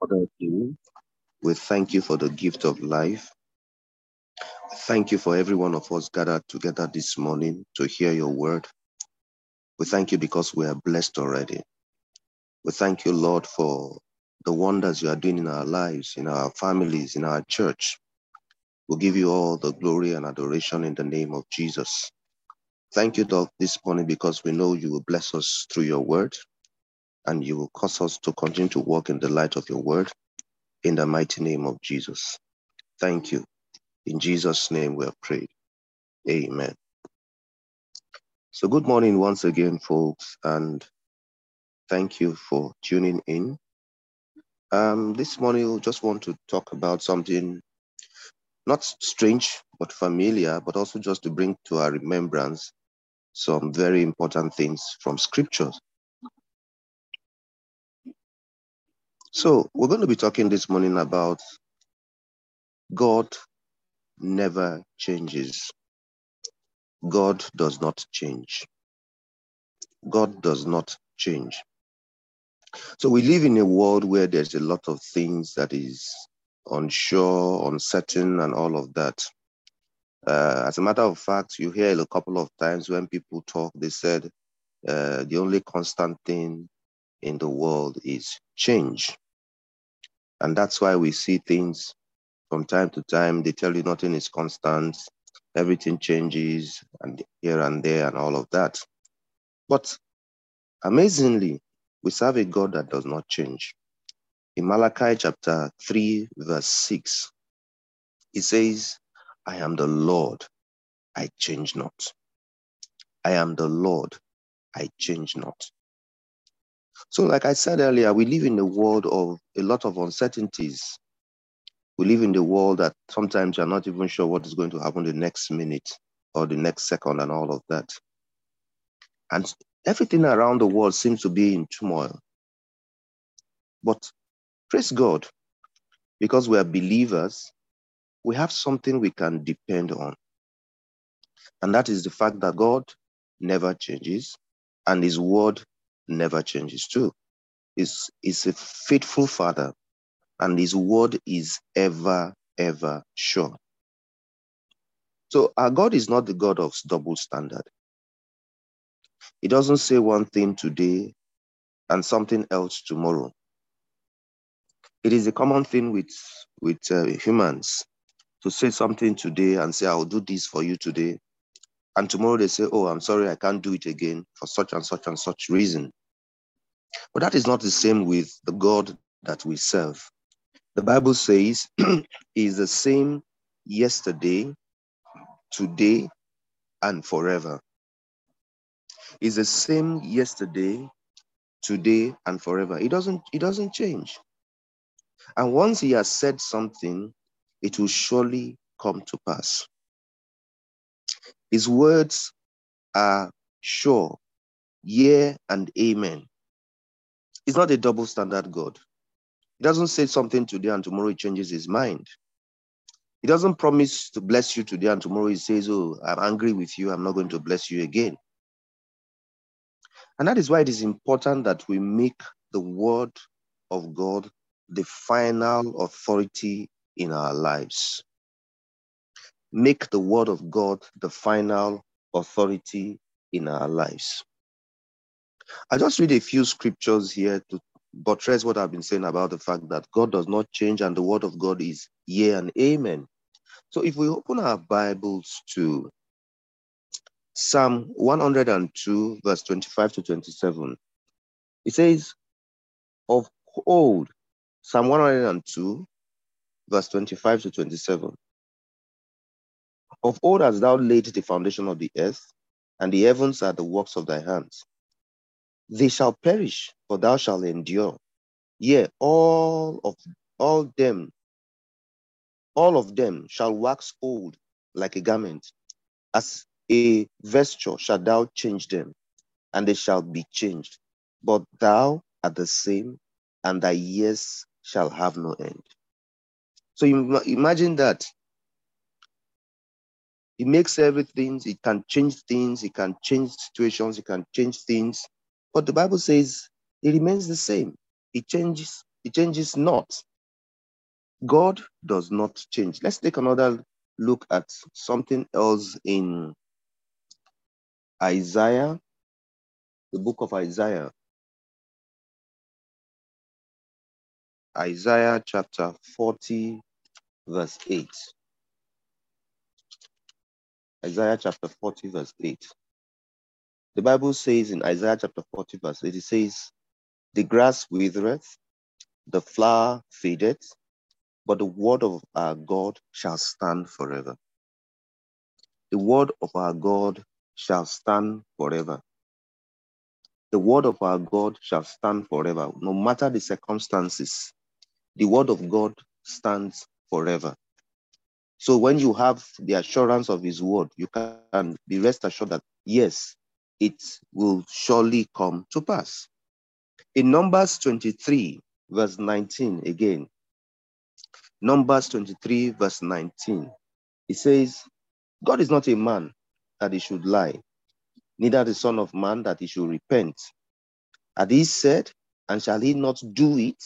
Father. We thank you for the gift of life. Thank you for every one of us gathered together this morning to hear your word. We thank you because we are blessed already. We thank you, Lord, for the wonders you are doing in our lives, in our families, in our church. We'll give you all the glory and adoration in the name of Jesus. Thank you, Lord, this morning because we know you will bless us through your word and you will cause us to continue to walk in the light of your word in the mighty name of Jesus. Thank you. In Jesus' name we have prayed. Amen. So, good morning once again, folks, and thank you for tuning in. Um, this morning, we just want to talk about something not strange but familiar, but also just to bring to our remembrance some very important things from scriptures. So, we're going to be talking this morning about God never changes. God does not change. God does not change. So we live in a world where there's a lot of things that is unsure, uncertain, and all of that. Uh, as a matter of fact, you hear it a couple of times when people talk, they said uh, the only constant thing in the world is change. And that's why we see things from time to time. They tell you nothing is constant, everything changes, and here and there, and all of that. But amazingly, we serve a God that does not change. In Malachi chapter 3, verse 6, he says, I am the Lord, I change not. I am the Lord, I change not. So, like I said earlier, we live in a world of a lot of uncertainties. We live in the world that sometimes you're not even sure what is going to happen the next minute or the next second and all of that. And everything around the world seems to be in turmoil. But praise God, because we are believers, we have something we can depend on. And that is the fact that God never changes and his word never changes too. He's, he's a faithful father and his word is ever, ever sure. So our God is not the God of double standard. He doesn't say one thing today and something else tomorrow. It is a common thing with, with uh, humans to say something today and say, I'll do this for you today. And tomorrow they say, Oh, I'm sorry, I can't do it again for such and such and such reason. But that is not the same with the God that we serve. The Bible says he is the same yesterday, today, and forever. Is the same yesterday, today, and forever. It doesn't, it doesn't change. And once he has said something, it will surely come to pass. His words are sure, yeah, and amen. He's not a double standard God. He doesn't say something today and tomorrow he changes his mind. He doesn't promise to bless you today and tomorrow he says, Oh, I'm angry with you. I'm not going to bless you again. And that is why it is important that we make the word of God the final authority in our lives. Make the word of God the final authority in our lives. I just read a few scriptures here to buttress what I've been saying about the fact that God does not change and the word of God is yea and amen. So if we open our Bibles to Psalm 102, verse 25 to 27, it says, Of old, Psalm 102, verse 25 to 27. Of old hast thou laid the foundation of the earth, and the heavens are the works of thy hands. They shall perish, but thou shalt endure. Yea, all of all them, all of them shall wax old like a garment. As a vesture shalt thou change them, and they shall be changed. But thou art the same, and thy years shall have no end. So you imagine that he makes everything, he can change things, he can change situations, he can change things. But the Bible says it remains the same. It changes, it changes not. God does not change. Let's take another look at something else in Isaiah, the book of Isaiah. Isaiah chapter 40, verse 8. Isaiah chapter 40, verse 8. The Bible says in Isaiah chapter 40, verse 8, it says, The grass withereth, the flower fadeth, but the word of our God shall stand forever. The word of our God shall stand forever. The word of our God shall stand forever, no matter the circumstances. The word of God stands forever. So when you have the assurance of his word, you can be rest assured that yes, it will surely come to pass. In Numbers 23, verse 19, again, Numbers 23, verse 19, it says, God is not a man that he should lie, neither the Son of Man that he should repent. Had he said, and shall he not do it?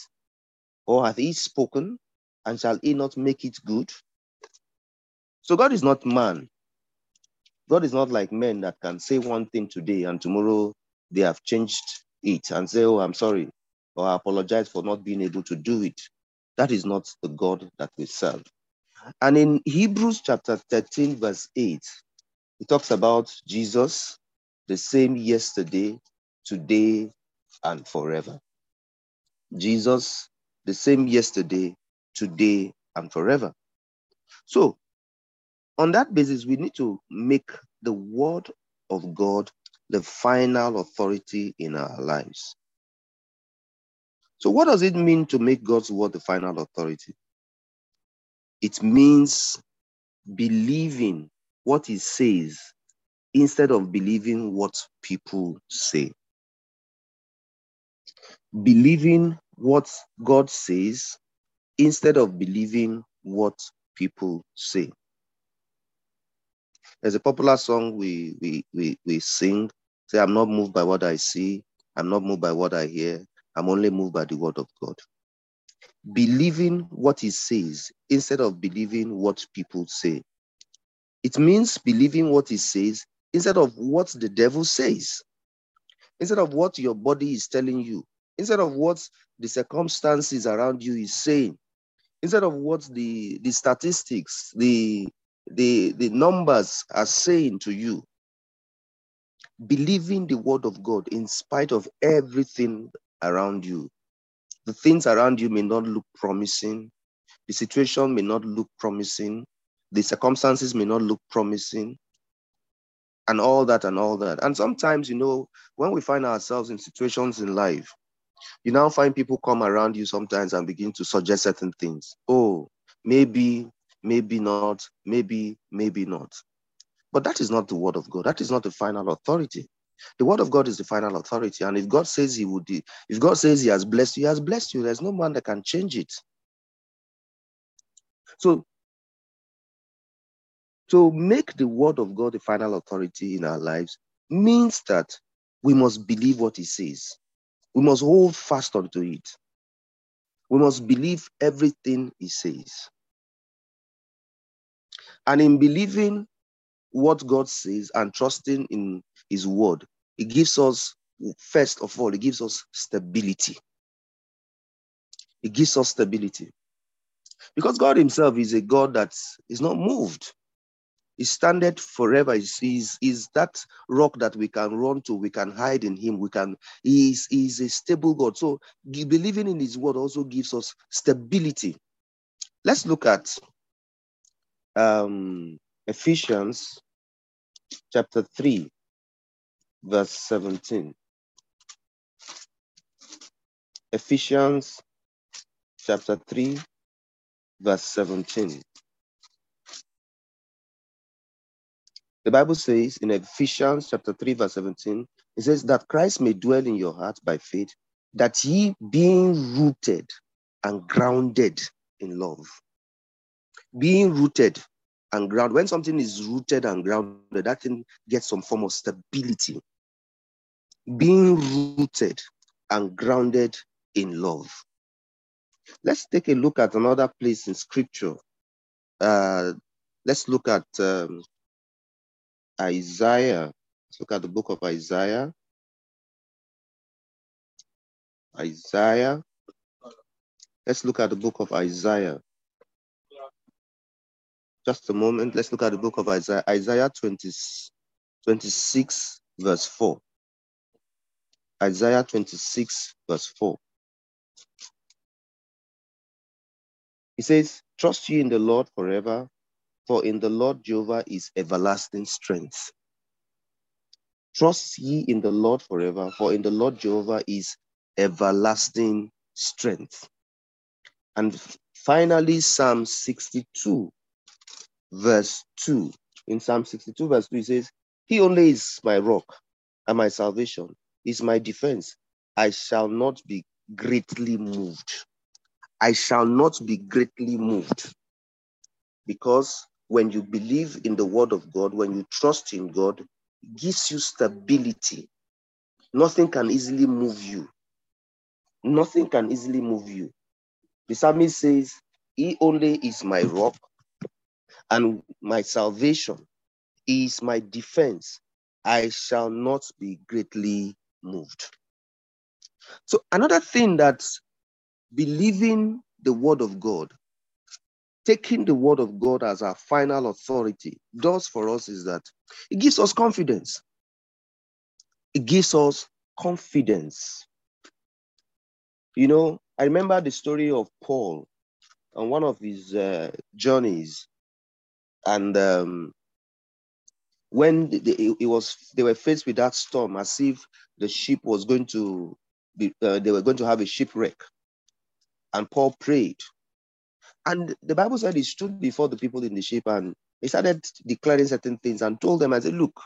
Or hath he spoken, and shall he not make it good? So God is not man. God is not like men that can say one thing today and tomorrow they have changed it and say, Oh, I'm sorry, or I apologize for not being able to do it. That is not the God that we serve. And in Hebrews chapter 13, verse 8, it talks about Jesus, the same yesterday, today, and forever. Jesus, the same yesterday, today, and forever. So, on that basis, we need to make the word of God the final authority in our lives. So, what does it mean to make God's word the final authority? It means believing what he says instead of believing what people say. Believing what God says instead of believing what people say. There's a popular song we we we, we sing. Say, I'm not moved by what I see, I'm not moved by what I hear, I'm only moved by the word of God. Believing what he says instead of believing what people say. It means believing what he says instead of what the devil says, instead of what your body is telling you, instead of what the circumstances around you is saying, instead of what the, the statistics, the, the, the numbers are saying to you. Believing the word of God in spite of everything around you. The things around you may not look promising. The situation may not look promising. The circumstances may not look promising. And all that and all that. And sometimes, you know, when we find ourselves in situations in life, you now find people come around you sometimes and begin to suggest certain things. Oh, maybe, maybe not, maybe, maybe not. But that is not the word of God. That is not the final authority. The word of God is the final authority. And if God says he would, if God says he has blessed you, he has blessed you. There's no man that can change it. So to make the word of God the final authority in our lives means that we must believe what he says. We must hold fast onto it. We must believe everything he says. And in believing what God says and trusting in his word, it gives us, first of all, it gives us stability. It gives us stability. Because God himself is a God that is not moved. He standeth forever. He's, he's, that rock that we can run to. We can hide in him. We can. He's a stable God. So believing in his word also gives us stability. Let's look at um, Ephesians chapter 3, verse 17. Ephesians chapter 3, verse 17. The Bible says in Ephesians chapter 3, verse 17, it says that Christ may dwell in your heart by faith, that ye being rooted and grounded in love. Being rooted and grounded. When something is rooted and grounded, that thing gets some form of stability. Being rooted and grounded in love. Let's take a look at another place in scripture. Uh, let's look at um, Isaiah. Let's look at the book of Isaiah. Isaiah. Let's look at the book of Isaiah. Just a moment. Let's look at the book of Isaiah. Isaiah 20, 26, verse 4. Isaiah 26, verse 4. He says, Trust ye in the Lord forever, for in the Lord Jehovah is everlasting strength. Trust ye in the Lord forever, for in the Lord Jehovah is everlasting strength. And finally, Psalm 62, verse 2. In Psalm 62, verse 2, he says, He only is my rock and my salvation, is my defense. I shall not be greatly moved. I shall not be greatly moved. Because when you believe in the word of God, when you trust in God, gives you stability. Nothing can easily move you. Nothing can easily move you. The psalmist says, He only is my rock and my salvation. Is my defense. I shall not be greatly moved. So, another thing that believing the word of God, taking the word of God as our final authority, does for us is that it gives us confidence. It gives us confidence. You know, I remember the story of Paul on one of his uh, journeys, and um, when it was they were faced with that storm, as if the ship was going to be, uh, they were going to have a shipwreck, and Paul prayed, and the Bible said he stood before the people in the ship and he started declaring certain things and told them, I said, look,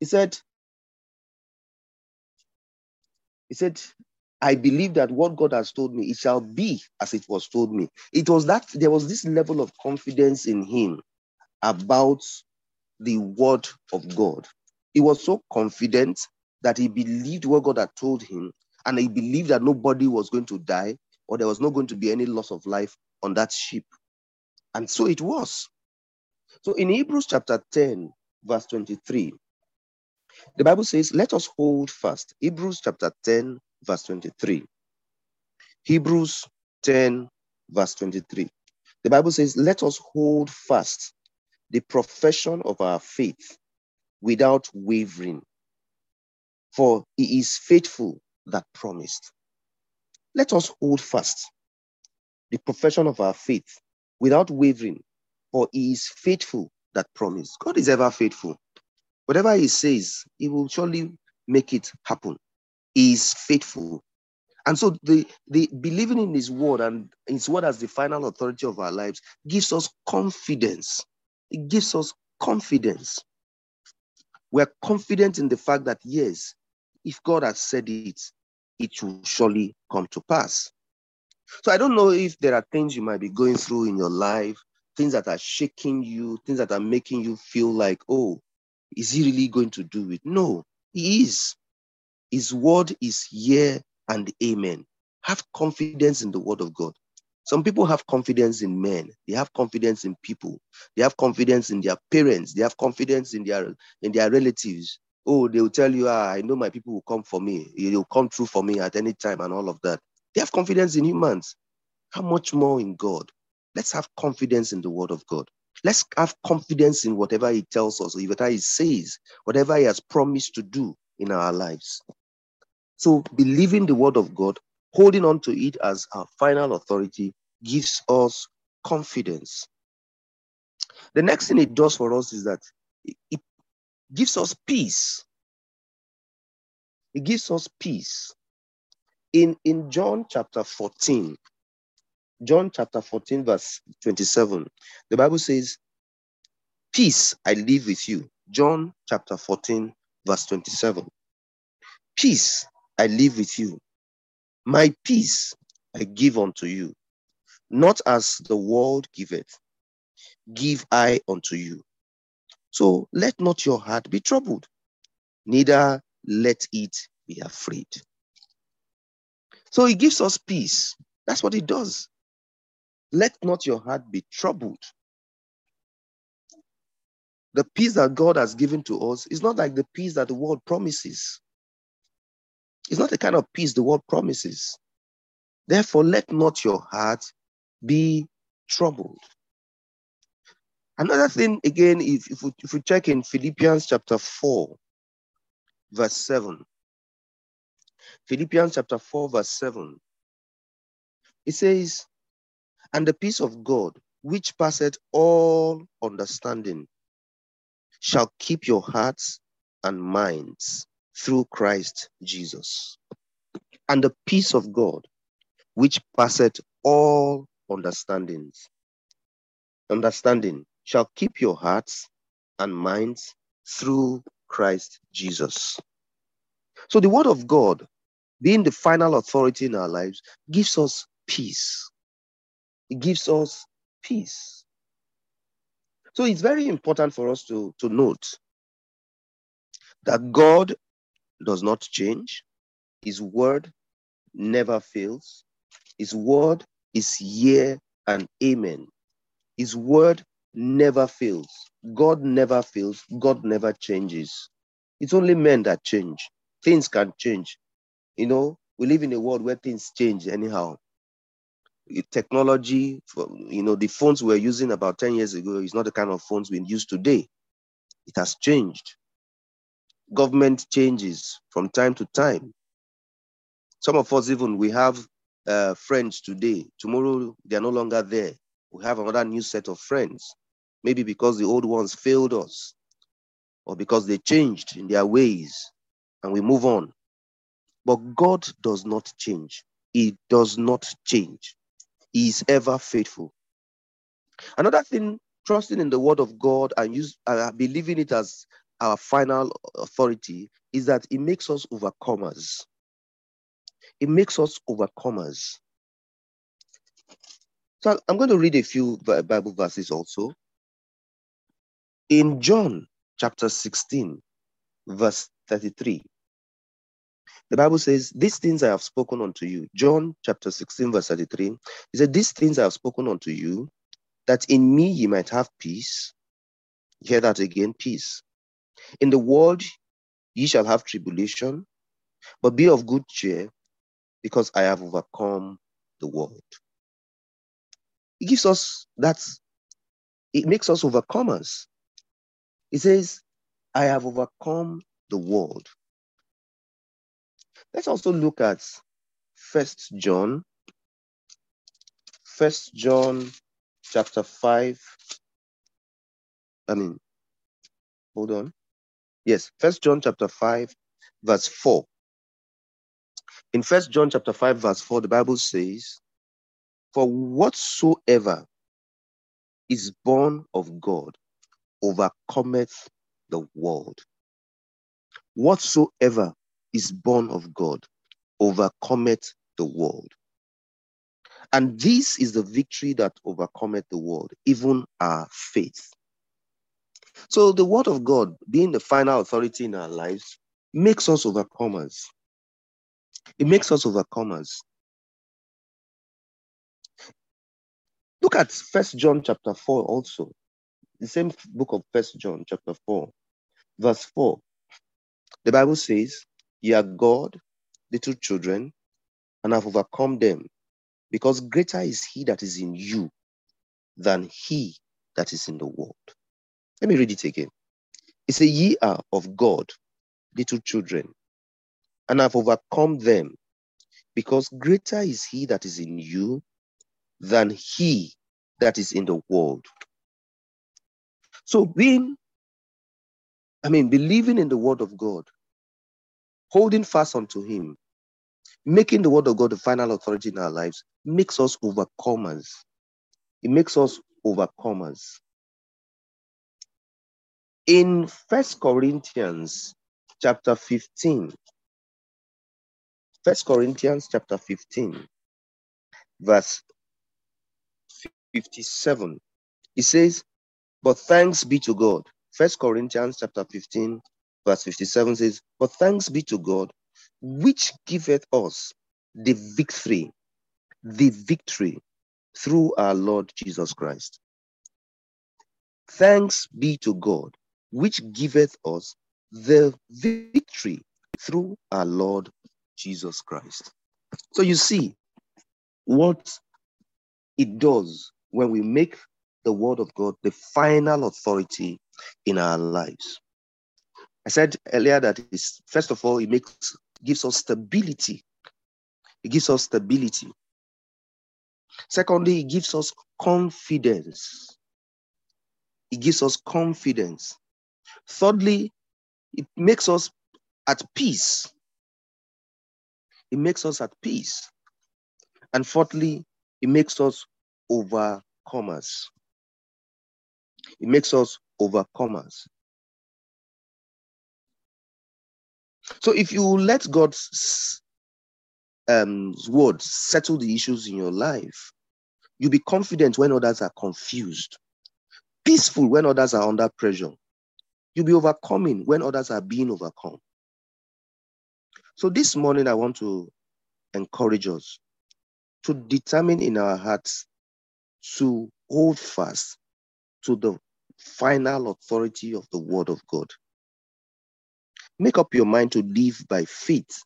he said, he said, I believe that what God has told me, it shall be as it was told me. It was that there was this level of confidence in him about the word of God. He was so confident that he believed what God had told him, and he believed that nobody was going to die or there was not going to be any loss of life on that ship. And so it was. So in Hebrews chapter 10, verse 23, the Bible says, Let us hold fast. Hebrews chapter 10, verse 23. Hebrews 10, verse 23. The Bible says, Let us hold fast the profession of our faith without wavering, for he is faithful that promised. Let us hold fast the profession of our faith without wavering, for he is faithful that promised. God is ever faithful. Whatever he says, he will surely make it happen. He is faithful. And so the, the believing in his word and his word as the final authority of our lives gives us confidence. It gives us confidence. We're confident in the fact that, yes, if God has said it, it will surely come to pass. So I don't know if there are things you might be going through in your life, things that are shaking you, things that are making you feel like, oh, is he really going to do it? No, he is. His word is here and amen. Have confidence in the word of God. Some people have confidence in men. They have confidence in people. They have confidence in their parents. They have confidence in their in their relatives. Oh, they will tell you, ah, I know my people will come for me. They'll come true for me at any time and all of that. They have confidence in humans. How much more in God? Let's have confidence in the word of God. Let's have confidence in whatever he tells us, whatever he says, whatever he has promised to do in our lives. So believing the word of God, holding on to it as our final authority gives us confidence. The next thing it does for us is that it gives us peace. It gives us peace. In, in John chapter 14, John chapter 14, verse 27, the Bible says, Peace I leave with you. John chapter 14, verse 27. Peace I leave with you. My peace I give unto you. Not as the world giveth, give I unto you. So let not your heart be troubled, neither let it be afraid. So he gives us peace. That's what it does. Let not your heart be troubled. The peace that God has given to us is not like the peace that the world promises. It's not the kind of peace the world promises. Therefore, let not your heart be troubled. Another thing, again, if, if, we, if we check in Philippians chapter 4, verse 7. Philippians chapter 4, verse 7. It says, And the peace of God, which passeth all understanding, shall keep your hearts and minds through Christ Jesus. And the peace of God, which passeth all understandings, understanding, shall keep your hearts and minds through Christ Jesus. So the word of God, being the final authority in our lives, gives us peace. It gives us peace. So it's very important for us to, to note that God does not change. His word never fails. His word is yea and amen. His word never fails. God never fails. God never changes. It's only men that change. Things can change. You know, we live in a world where things change anyhow. Technology, you know, the phones we are using about 10 years ago is not the kind of phones we use today. It has changed government changes from time to time. Some of us even we have uh, friends today. Tomorrow they are no longer there. We have another new set of friends. Maybe because the old ones failed us, or because they changed in their ways, and we move on. But God does not change. He does not change. He is ever faithful. Another thing, trusting in the word of God and use uh, believing it as our final authority is that it makes us overcomers. It makes us overcomers. So I'm going to read a few Bible verses also. In John chapter 16, verse 33, the Bible says, These things I have spoken unto you. John chapter 16, verse 33. He said, These things I have spoken unto you, that in me ye might have peace. Hear that again, peace. In the world ye shall have tribulation, but be of good cheer, because I have overcome the world. It gives us that, it makes us overcomers. It says, I have overcome the world. Let's also look at First John, First John chapter 5. I mean, hold on. Yes, First John chapter 5, verse 4. In First John chapter 5, verse 4, the Bible says, For whatsoever is born of God overcometh the world. Whatsoever is born of God overcometh the world. And this is the victory that overcometh the world, even our faith. So the word of God, being the final authority in our lives, makes us overcomers. It makes us overcomers. Look at First John chapter 4 also. The same book of First John chapter 4, verse 4. The Bible says, Ye are God, little children, and have overcome them, because greater is he that is in you than he that is in the world. Let me read it again. It says, Ye are of God, little children, and have overcome them, because greater is he that is in you than he that is in the world. So, being, I mean, believing in the word of God, holding fast unto him, making the word of God the final authority in our lives, makes us overcomers. It makes us overcomers in First Corinthians chapter 15, First Corinthians chapter 15, verse 57, it says, But thanks be to God. First Corinthians chapter 15, verse 57 says, But thanks be to God, which giveth us the victory the victory through our Lord Jesus Christ. Thanks be to God, which giveth us the victory through our Lord Jesus Christ. So you see what it does when we make the word of God the final authority in our lives. I said earlier that it's, first of all, it makes gives us stability. It gives us stability. Secondly, it gives us confidence. It gives us confidence. Thirdly, it makes us at peace. It makes us at peace. And fourthly, it makes us overcomers. It makes us overcomers. So if you let God's um, settle the issues in your life, you'll be confident when others are confused, peaceful when others are under pressure. You'll be overcoming when others are being overcome. So this morning, I want to encourage us to determine in our hearts to hold fast to the final authority of the word of God. Make up your mind to live by faith,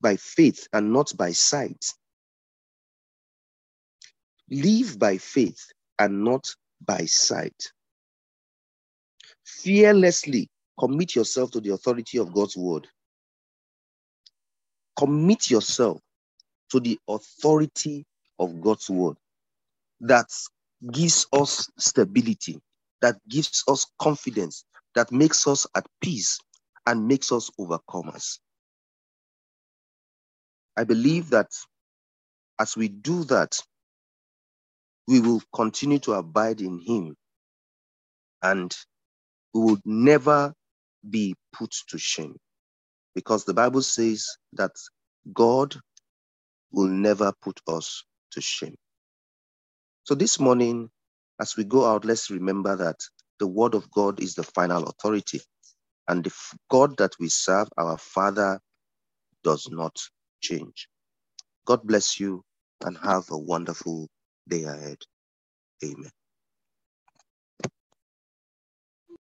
by faith and not by sight. Live by faith and not by sight. Fearlessly commit yourself to the authority of God's word. Commit yourself to the authority of God's word that gives us stability, that gives us confidence, that makes us at peace, and makes us overcomers. I believe that as we do that, we will continue to abide in Him and we will never be put to shame because the Bible says that God will never put us to shame. So this morning, as we go out, let's remember that the word of God is the final authority. And the God that we serve, our Father, does not change. God bless you and have a wonderful day ahead. Amen.